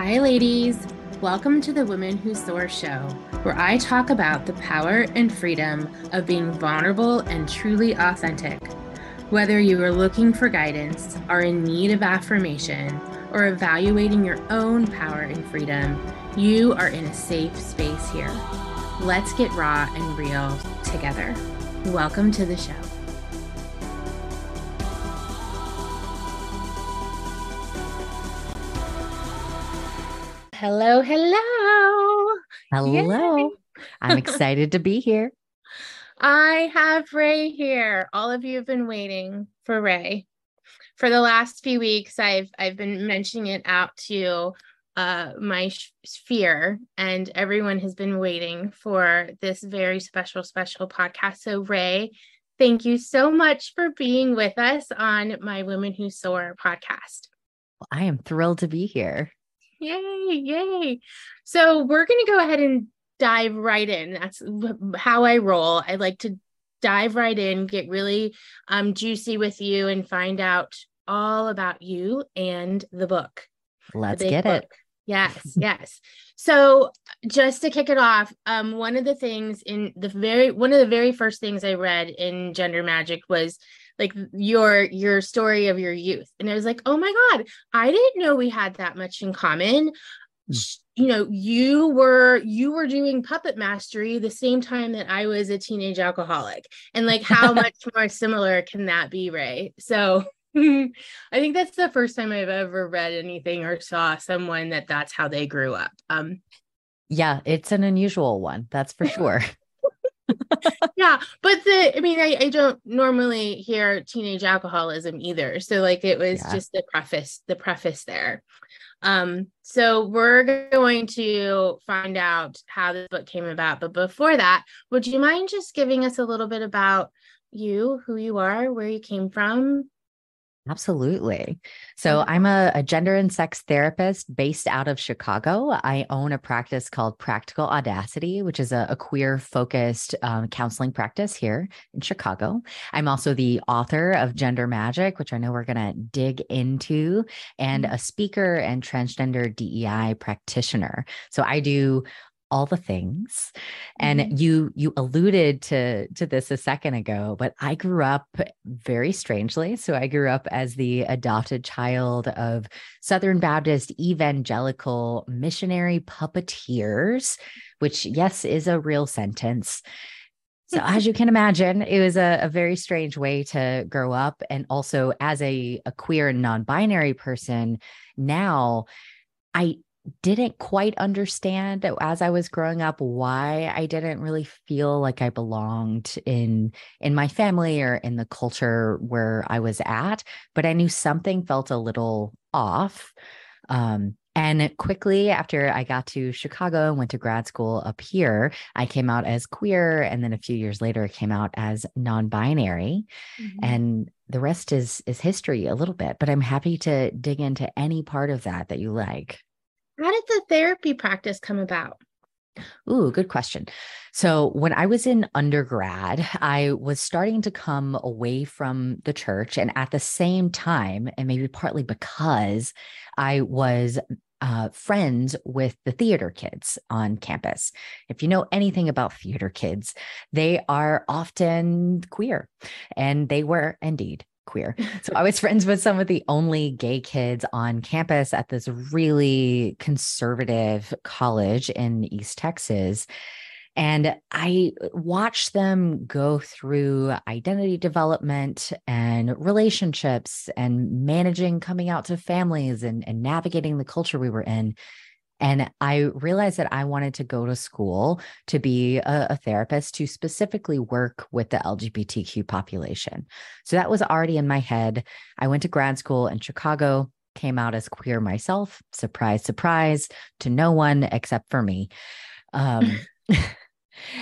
Hi, ladies. Welcome to the Women Who Soar show, where I talk about the power and freedom of being vulnerable and truly authentic. Whether you are looking for guidance, are in need of affirmation, or evaluating your own power and freedom, you are in a safe space here. Let's get raw and real together. Welcome to the show. Hello, hello. Hello. Yay. I'm excited to be here. I have Rae here. All of you have been waiting for Rae. For the last few weeks, I've I've been mentioning it out to uh, my sphere, and everyone has been waiting for this very special, special podcast. So, Rae, thank you so much for being with us on my Women Who Soar podcast. I am thrilled to be here. Yay, yay. So we're going to go ahead and dive right in. That's how I roll. I like to dive right in, get really um, juicy with you, and find out all about you and the book. Let's the get book. it. Yes, yes. So just to kick it off, um, one of the things in the very one of the very first things I read in Gender Magic was like your your story of your youth. And i was like oh my god i didn't know we had that much in common. You know you were you were doing puppet mastery the same time that i was a teenage alcoholic. And like how much more similar can that be Rae so i think that's the first time i've ever read anything or saw someone that that's how they grew up. Um Yeah, it's an unusual one. That's for sure. yeah but the i mean I, I don't normally hear teenage alcoholism either so like it was Yeah. just the preface the preface there um so we're going to find out how this book came about but before that would you mind just giving us a little bit about you who you are where you came from Absolutely. So I'm a, a gender and sex therapist based out of Chicago. I own a practice called Practical Audacity, which is a, a queer focused um, counseling practice here in Chicago. I'm also the author of Gender Magic, which I know we're going to dig into, and Mhm. a speaker and transgender DEI practitioner. So I do all the things and Mhm. you you alluded to to this a second ago but i grew up very strangely so i grew up as the adopted child of southern baptist evangelical missionary puppeteers which yes is a real sentence so as you can imagine it was a, a very strange way to grow up and also as a, a queer and non-binary person now i didn't quite understand as I was growing up why I didn't really feel like I belonged in in my family or in the culture where I was at, but I knew something felt a little off. Um, and quickly after I got to Chicago and went to grad school up here, I came out as queer. And then a few years later, I came out as non binary. Mhm. And the rest is is history a little bit, but I'm happy to dig into any part of that that you like. How did the therapy practice come about Ooh, good question. So, when I was in undergrad, I was starting to come away from the church. And at the same time, and maybe partly because I was uh, friends with the theater kids on campus. If you know anything about theater kids, they are often queer, and they were indeed queer. So I was friends with some of the only gay kids on campus at this really conservative college in East Texas. And I watched them go through identity development and relationships and managing coming out to families and, and navigating the culture we were in. And I realized that I wanted to go to school to be a, a, therapist to specifically work with the LGBTQ population. So that was already in my head. I went to grad school in Chicago, came out as queer myself. Surprise, surprise to no one except for me. Um,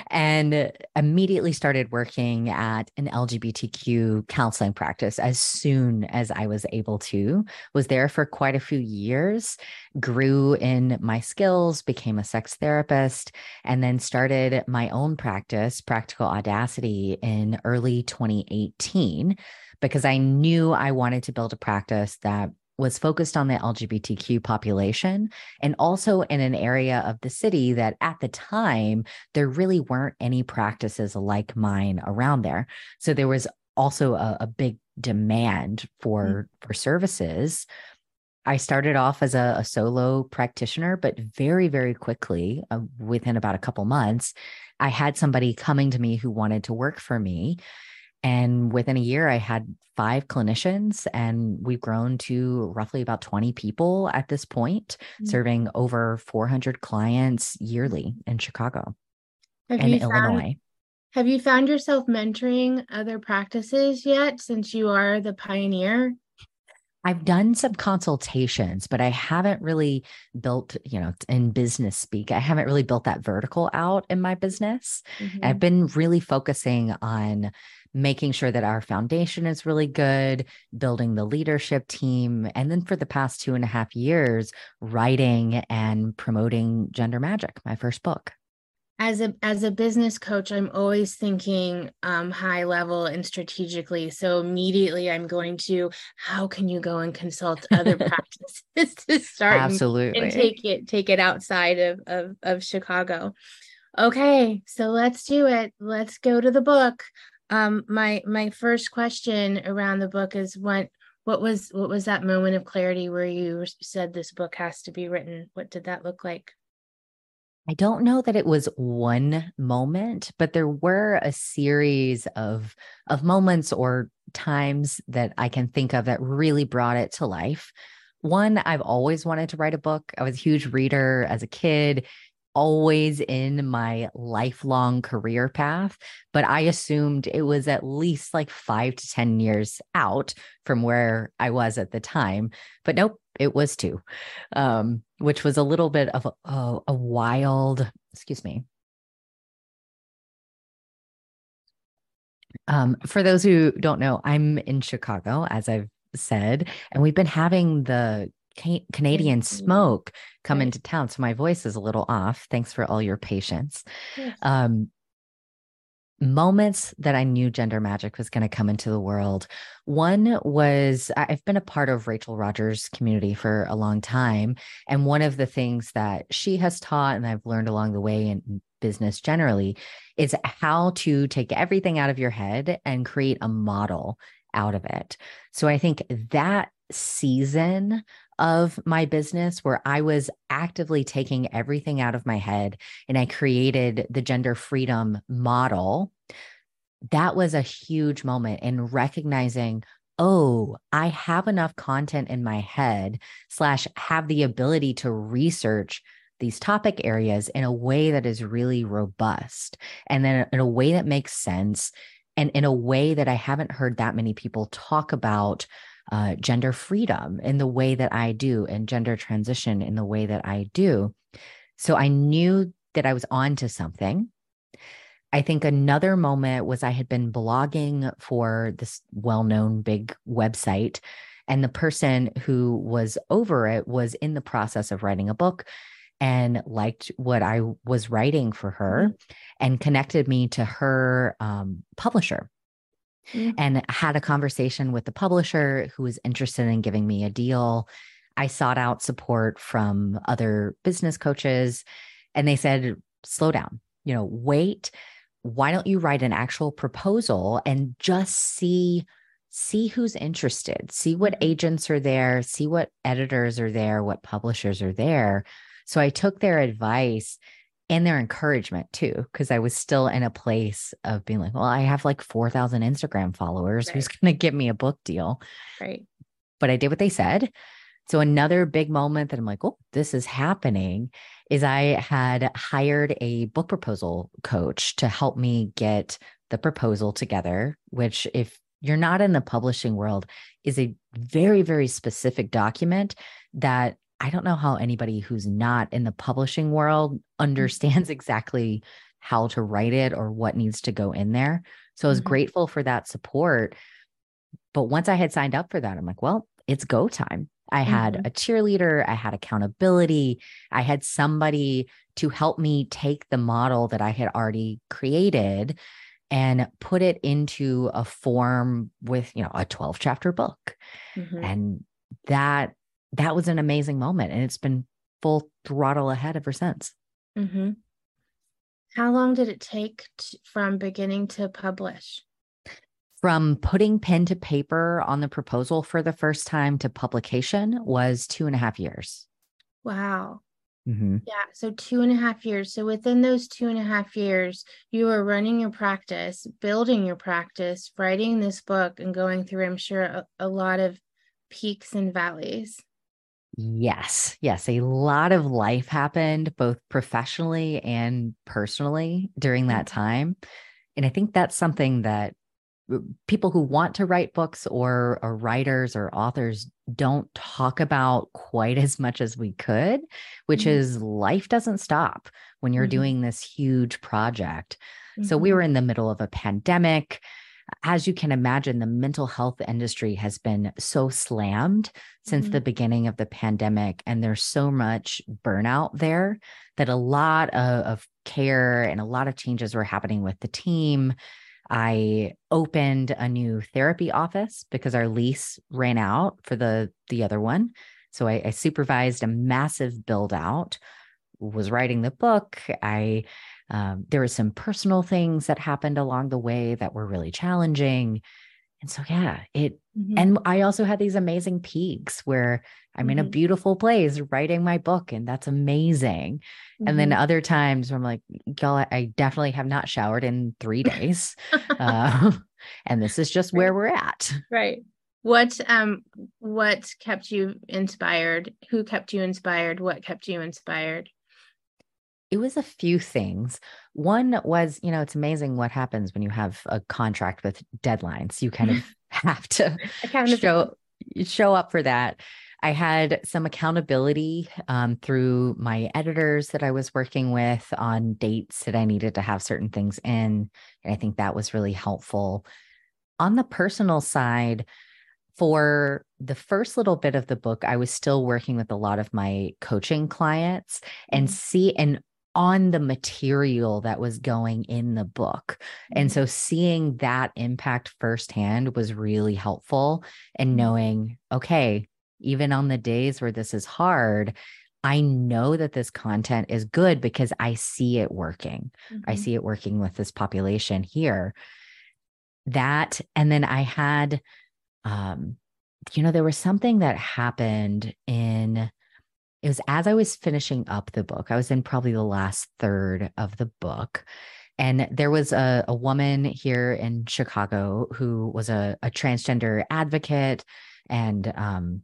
and immediately started working at an LGBTQ counseling practice as soon as I was able to. Was there for quite a few years, grew in my skills, became a sex therapist, and then started my own practice, Practical Audacity, in early 2018 because I knew I wanted to build a practice that was focused on the LGBTQ population and also in an area of the city that at the time there really weren't any practices like mine around there. So there was also a, a big demand for mm-hmm. for services. I started off as a, a solo practitioner, but very, very quickly, uh, within about a couple months, I had somebody coming to me who wanted to work for me. And within a year, I had five clinicians, and we've grown to roughly about 20 people at this point, mm-hmm. serving over 400 clients yearly in Chicago have and Illinois. Found, have you found yourself mentoring other practices yet since you are the pioneer? I've done some consultations, but I haven't really built, you know, in business speak, I haven't really built that vertical out in my business. Mm-hmm. I've been really focusing on making sure that our foundation is really good, building the leadership team. And then for the past two and a half years, writing and promoting Gender Magic, my first book. As a as a business coach i'm always thinking um, high level and strategically. So immediately i'm going to how can you go and consult other practices to start absolutely and, and, take it take it outside of, of of chicago? Okay so let's do it. Let's go to the book um my my first question around the book is what what was what was that moment of clarity where you said this book has to be written what did that look like I don't know that it was one moment, but there were a series of of moments or times that I can think of that really brought it to life. One, I've always wanted to write a book. I was a huge reader as a kid always in my lifelong career path, but I assumed it was at least like five to 10 years out from where I was at the time. But nope, it was two, um, which was a little bit of a, a, a wild, excuse me. Um, for those who don't know, I'm in Chicago, as I've said, and we've been having the Canadian smoke come into town. So my voice is a little off. Thanks for all your patience. Yes. Um, moments that I knew gender magic was going to come into the world. One was I've been a part of Rachel Rogers' community for a long time. And one of the things that she has taught and I've learned along the way in business generally is how to take everything out of your head and create a model out of it. So I think that season of my business where I was actively taking everything out of my head and I created the gender freedom model. That was a huge moment in recognizing, oh, I have enough content in my head, slash, have the ability to research these topic areas in a way that is really robust and then in a way that makes sense and in a way that I haven't heard that many people talk about uh, gender freedom in the way that I do and gender transition in the way that I do. So I knew that I was on to something. I think another moment was I had been blogging for this well known big website, and the person who was over it was in the process of writing a book and liked what I was writing for her mm-hmm. and connected me to her um, publisher mm-hmm. and had a conversation with the publisher who was interested in giving me a deal. I sought out support from other business coaches and they said, slow down, you know, wait. Why don't you write an actual proposal and just see see who's interested, see what mm-hmm. agents are there, see what editors are there, what publishers are there. So I took their advice and their encouragement too because i was still in a place of being like well i have like 4000 instagram followers right. who's going to give me a book deal? Right. But i did what they said. So another big moment that i'm like oh this is happening is i had hired a book proposal coach to help me get the proposal together which if you're not in the publishing world is a very very specific document that I don't know how anybody who's not in the publishing world mm. understands exactly how to write it or what needs to go in there. So I was mm-hmm. grateful for that support. But once I had signed up for that, I'm like, well, it's go time. I had mm-hmm. a cheerleader, I had accountability, I had somebody to help me take the model that I had already created and put it into a form with, you know, a 12 chapter book. Mm-hmm. And that that was an amazing moment and it's been full throttle ahead ever since. Mm-hmm. how long did it take to, from beginning to publish? From putting pen to paper on the proposal for the first time to publication was two and a half years. Wow. Mm-hmm. yeah so two and a half years. So within those two and a half years you were running your practice building your practice writing this book and going through i'm sure a, a lot of peaks and valleys Yes, yes. A lot of life happened both professionally and personally during that Mm-hmm. time. And I think that's something that uh, people who want to write books or, or writers or authors don't talk about quite as much as we could, which Mhm. is life doesn't stop when you're Mhm. doing this huge project. So we were in the middle of a pandemic. As you can imagine, the mental health industry has been so slammed since Mhm. the beginning of the pandemic. And there's so much burnout there that a lot of, of care and a lot of changes were happening with the team. I opened a new therapy office because our lease ran out for the the other one. So I, I supervised a massive build out, was writing the book. I um, there were some personal things that happened along the way that were really challenging. And so yeah, it Mhm. and I also had these amazing peaks where I'm in a Mhm. beautiful place writing my book, and that's amazing. And then Mhm. other times where I'm like, y'all, I- I definitely have not showered in three days. uh, and this is just where we're at. right what um what kept you inspired who kept you inspired what kept you inspired It was a few things. One was, you know, it's amazing what happens when you have a contract with deadlines. You kind of have to show show up for that. I had some accountability um, through my editors that I was working with on dates that I needed to have certain things in. And I think that was really helpful. On the personal side, for the first little bit of the book, I was still working with a lot of my coaching clients and Mhm. see and on the material that was going in the book. And Mhm. so seeing that impact firsthand was really helpful and Mhm. knowing, okay, even on the days where this is hard, I know that this content is good because I see it working. I Mhm. see it working with this population here. That, and then I had, um, you know, there was something that happened in, it was as I was finishing up the book. I was in probably the last third of the book. And there was a, a woman here in Chicago who was a, a transgender advocate and um,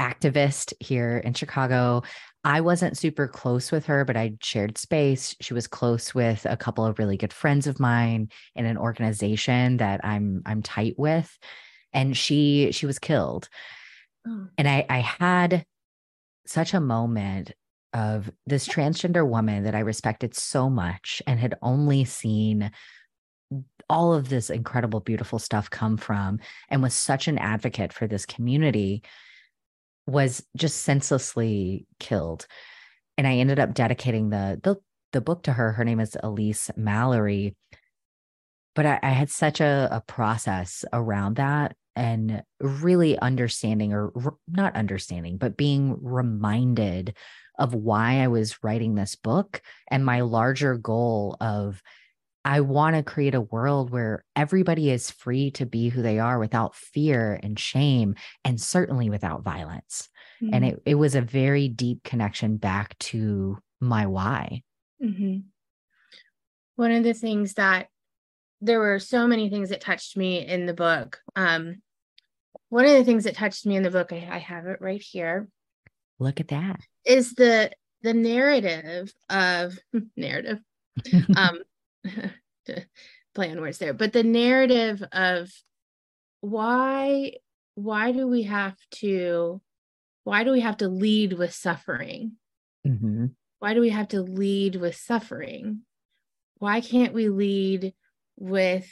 activist here in Chicago. I wasn't super close with her, but I shared space. She was close with a couple of really good friends of mine in an organization that I'm I'm tight with, and she she was killed. Oh. And I I had such a moment of this transgender woman that I respected so much and had only seen all of this incredible, beautiful stuff come from, and was such an advocate for this community, was just senselessly killed. And I ended up dedicating the the, the book to her. Her name is Elise Malary. But I, I had such a, a process around that and really understanding or r- not understanding, but being reminded of why I was writing this book and my larger goal of I want to create a world where everybody is free to be who they are without fear and shame, and certainly without violence. And Mhm. it, it was a very deep connection back to my why. Mhm. One of the things that there were so many things that touched me in the book. Um, one of the things that touched me in the book, I, I have it right here, Look at that. is the the narrative of narrative. Um, to play on words there, but the narrative of why why do we have to why do we have to lead with suffering? Mhm. why do we have to lead with suffering why can't we lead with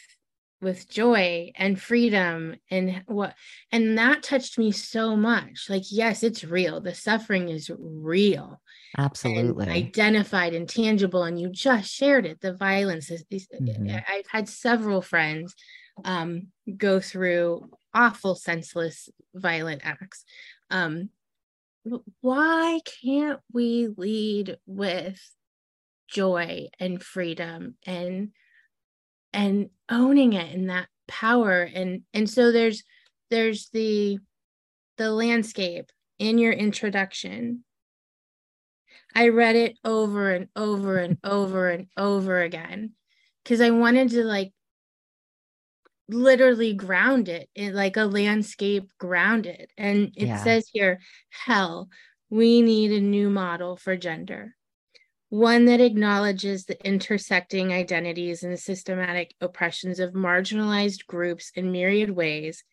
with joy and freedom and what and that touched me so much like yes it's real the suffering is real and Absolutely. identified and tangible and you just shared it the violence is these Mhm. i've had several friends um, go through awful, senseless, violent acts. Um, why can't we lead with joy and freedom and and owning it and that power. And and so there's there's the the landscape in your introduction. I read it over and over and over and over again because i wanted to like literally ground it in like a landscape grounded. And it yeah. says here hell we need a new model for gender one that acknowledges the intersecting identities and systematic oppressions of marginalized groups in myriad ways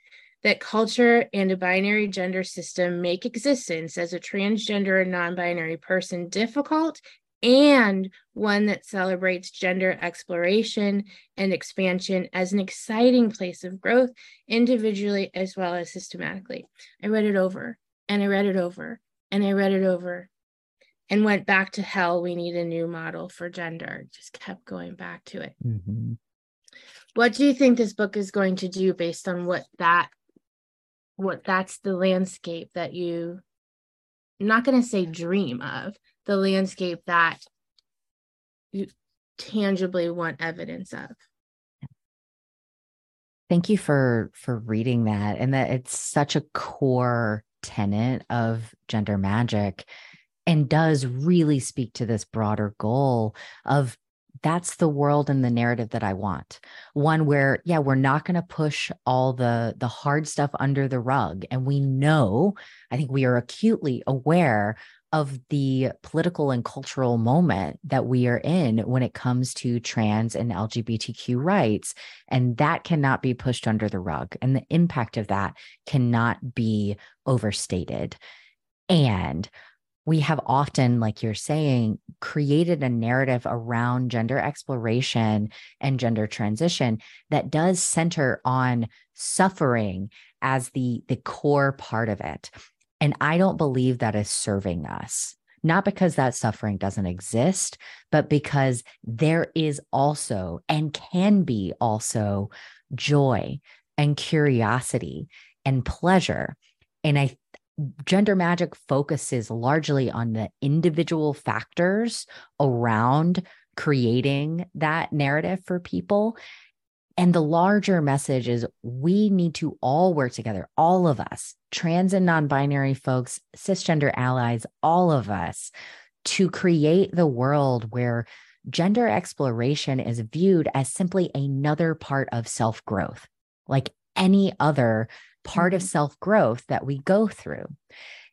that culture and a binary gender system make existence as a transgender and non binary person difficult, and one that celebrates gender exploration and expansion as an exciting place of growth individually as well as systematically. I read it over and I read it over and I read it over and went back to hell. We need a new model for gender. Just kept going back to it. Mm-hmm. What do you think this book is going to do based on what that, what that's the landscape that you, I'm not going to say dream of, the landscape that you tangibly want evidence of? Thank you for for reading that and that it's such a core tenet of gender magic and does really speak to this broader goal of that's the world and the narrative that I want. One where, yeah, we're not going to push all the the hard stuff under the rug. And we know, I think we are acutely aware of the political and cultural moment that we are in when it comes to trans and LGBTQ rights. And that cannot be pushed under the rug. And the impact of that cannot be overstated. And we have often, like you're saying, created a narrative around gender exploration and gender transition that does center on suffering as the, the core part of it. And I don't believe that is serving us, not because that suffering doesn't exist, but because there is also and can be also joy and curiosity and pleasure. And I gender magic focuses largely on the individual factors around creating that narrative for people. And the larger message is we need to all work together, all of us, trans and non binary folks, cisgender allies, all of us, to create the world where gender exploration is viewed as simply another part of self growth, like any other part of mm-hmm. self growth that we go through.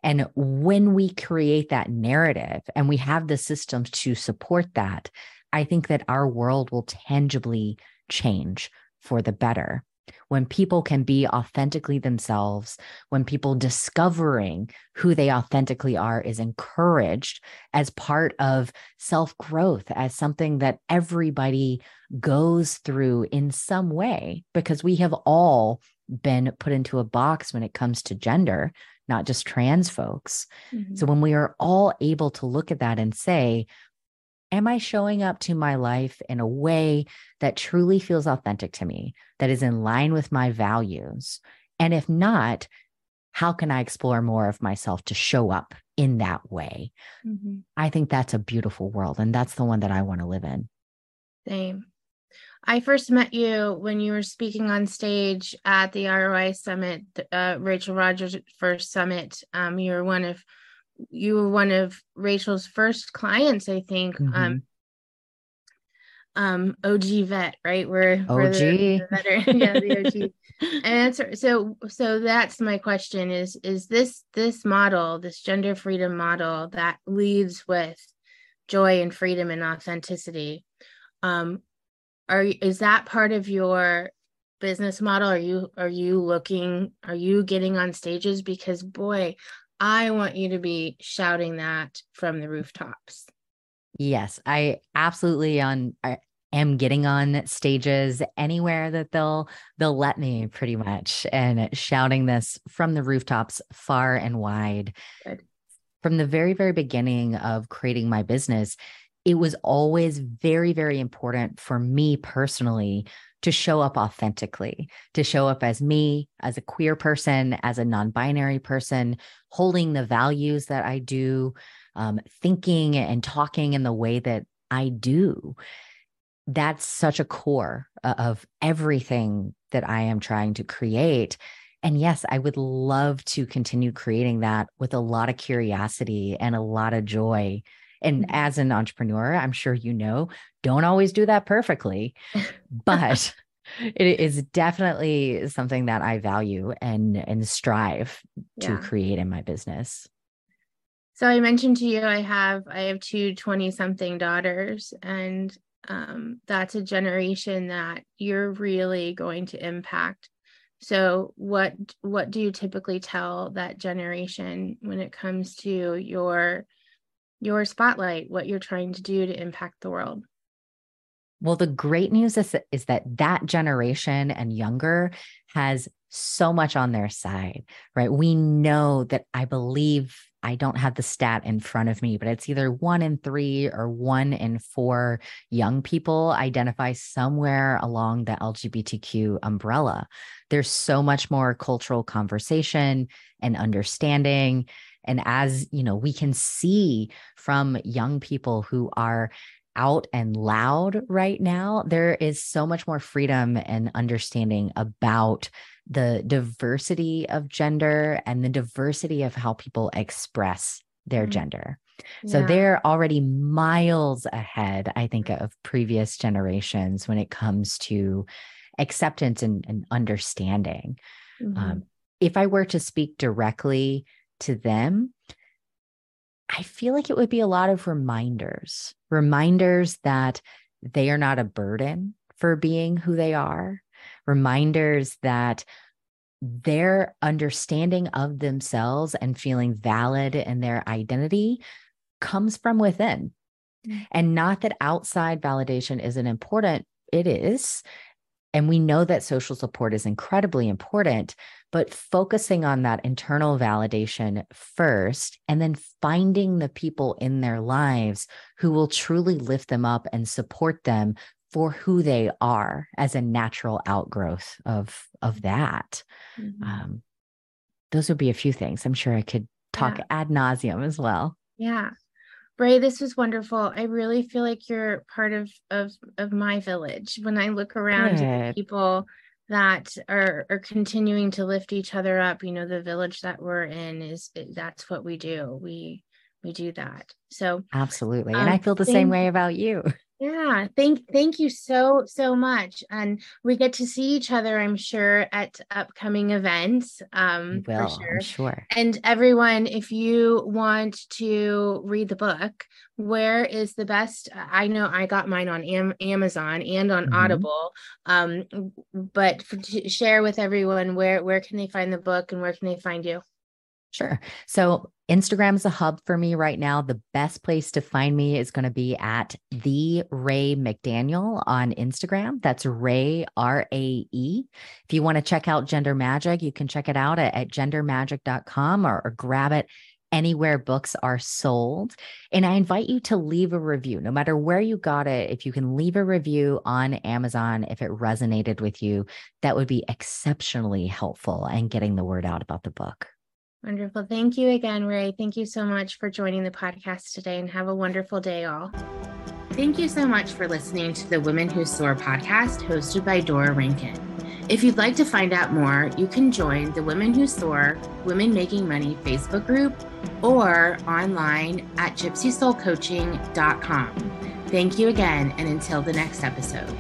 And when we create that narrative and we have the systems to support that, I think that our world will tangibly change for the better. When people can be authentically themselves, when people discovering who they authentically are is encouraged as part of self growth, as something that everybody goes through in some way, because we have all been put into a box when it comes to gender, not just trans folks. Mm-hmm. So when we are all able to look at that and say, Am I showing up to my life in a way that truly feels authentic to me, that is in line with my values? And if not, how can I explore more of myself to show up in that way? Mm-hmm. I think that's a beautiful world. And that's the one that I want to live in. Same. I first met you when you were speaking on stage at the ROI Summit, uh, Rachel Rogers first summit. Um, you were one of you were one of Rachel's first clients, I think. Mm-hmm. Um, um, OG vet, right? We're, OG, we're the, the veteran, yeah, the OG. and so, so that's my question: is is this this model, this gender freedom model that leads with joy and freedom and authenticity? Um, are is that part of your business model? Are you are you looking are you getting on stages? Because boy i want you to be shouting that from the rooftops. Yes i absolutely on I am getting on stages anywhere that they'll they'll let me pretty much and shouting this from the rooftops far and wide. Good. from the very very beginning of creating my business it was always very, very important for me personally to show up authentically, to show up as me, as a queer person, as a non binary person, holding the values that I do, um, thinking and talking in the way that I do. That's such a core of everything that I am trying to create. And yes, I would love to continue creating that with a lot of curiosity and a lot of joy. And mm-hmm. as an entrepreneur, I'm sure you know, don't always do that perfectly, but it is definitely something that I value and and strive yeah. to create in my business. So I mentioned to you I have I have two 20 something daughters and um, that's a generation that you're really going to impact so what what do you typically tell that generation when it comes to your your spotlight, what you're trying to do to impact the world? Well, the great news is, is that that generation and younger has so much on their side, right? We know that I believe I don't have the stat in front of me, but it's either one in three or one in four young people identify somewhere along the LGBTQ umbrella. There's so much more cultural conversation and understanding. And as you know, we can see from young people who are out and loud right now, there is so much more freedom and understanding about the diversity of gender and the diversity of how people express their mm-hmm. gender. So yeah. they're already miles ahead, I think, of previous generations when it comes to acceptance and, and understanding. Mm-hmm. Um, if I were to speak directly to them, I feel like it would be a lot of reminders, reminders that they are not a burden for being who they are, reminders that their understanding of themselves and feeling valid in their identity comes from within. Mm-hmm. And not that outside validation isn't important, it is. And we know that social support is incredibly important, but focusing on that internal validation first, and then finding the people in their lives who will truly lift them up and support them for who they are as a natural outgrowth of of that. Mm-hmm. Um, those would be a few things. I'm sure I could talk yeah. ad nauseum as well. Yeah. Bray, this was wonderful. I really feel like you're part of of of my village. When I look around at people that are are continuing to lift each other up, you know, the village that we're in is that's what we do. We we do that. So absolutely. And um, I feel the same way about you. Yeah, thank thank you so so much, and we get to see each other. I'm sure at upcoming events. Um, will, for sure. I'm sure. And everyone, if you want to read the book, where is the best? I know I got mine on Am- Amazon and on mm-hmm. Audible. Um, but for, to share with everyone, where where can they find the book and where can they find you? Sure. So Instagram is a hub for me right now. The best place to find me is going to be at the Rae McDaniel on Instagram. That's Rae R A E. If you want to check out Gender Magic, you can check it out at, at gendermagic.com or, or grab it anywhere books are sold. And I invite you to leave a review, no matter where you got it. If you can leave a review on Amazon, if it resonated with you, that would be exceptionally helpful and getting the word out about the book. Wonderful. Thank you again, Rae. Thank you so much for joining the podcast today and have a wonderful day, all. Thank you so much for listening to the Women Who Soar podcast hosted by Dora Rankin. If you'd like to find out more, you can join the Women Who Soar Women Making Money Facebook group or online at gypsysoulcoaching.com. Thank you again, and until the next episode.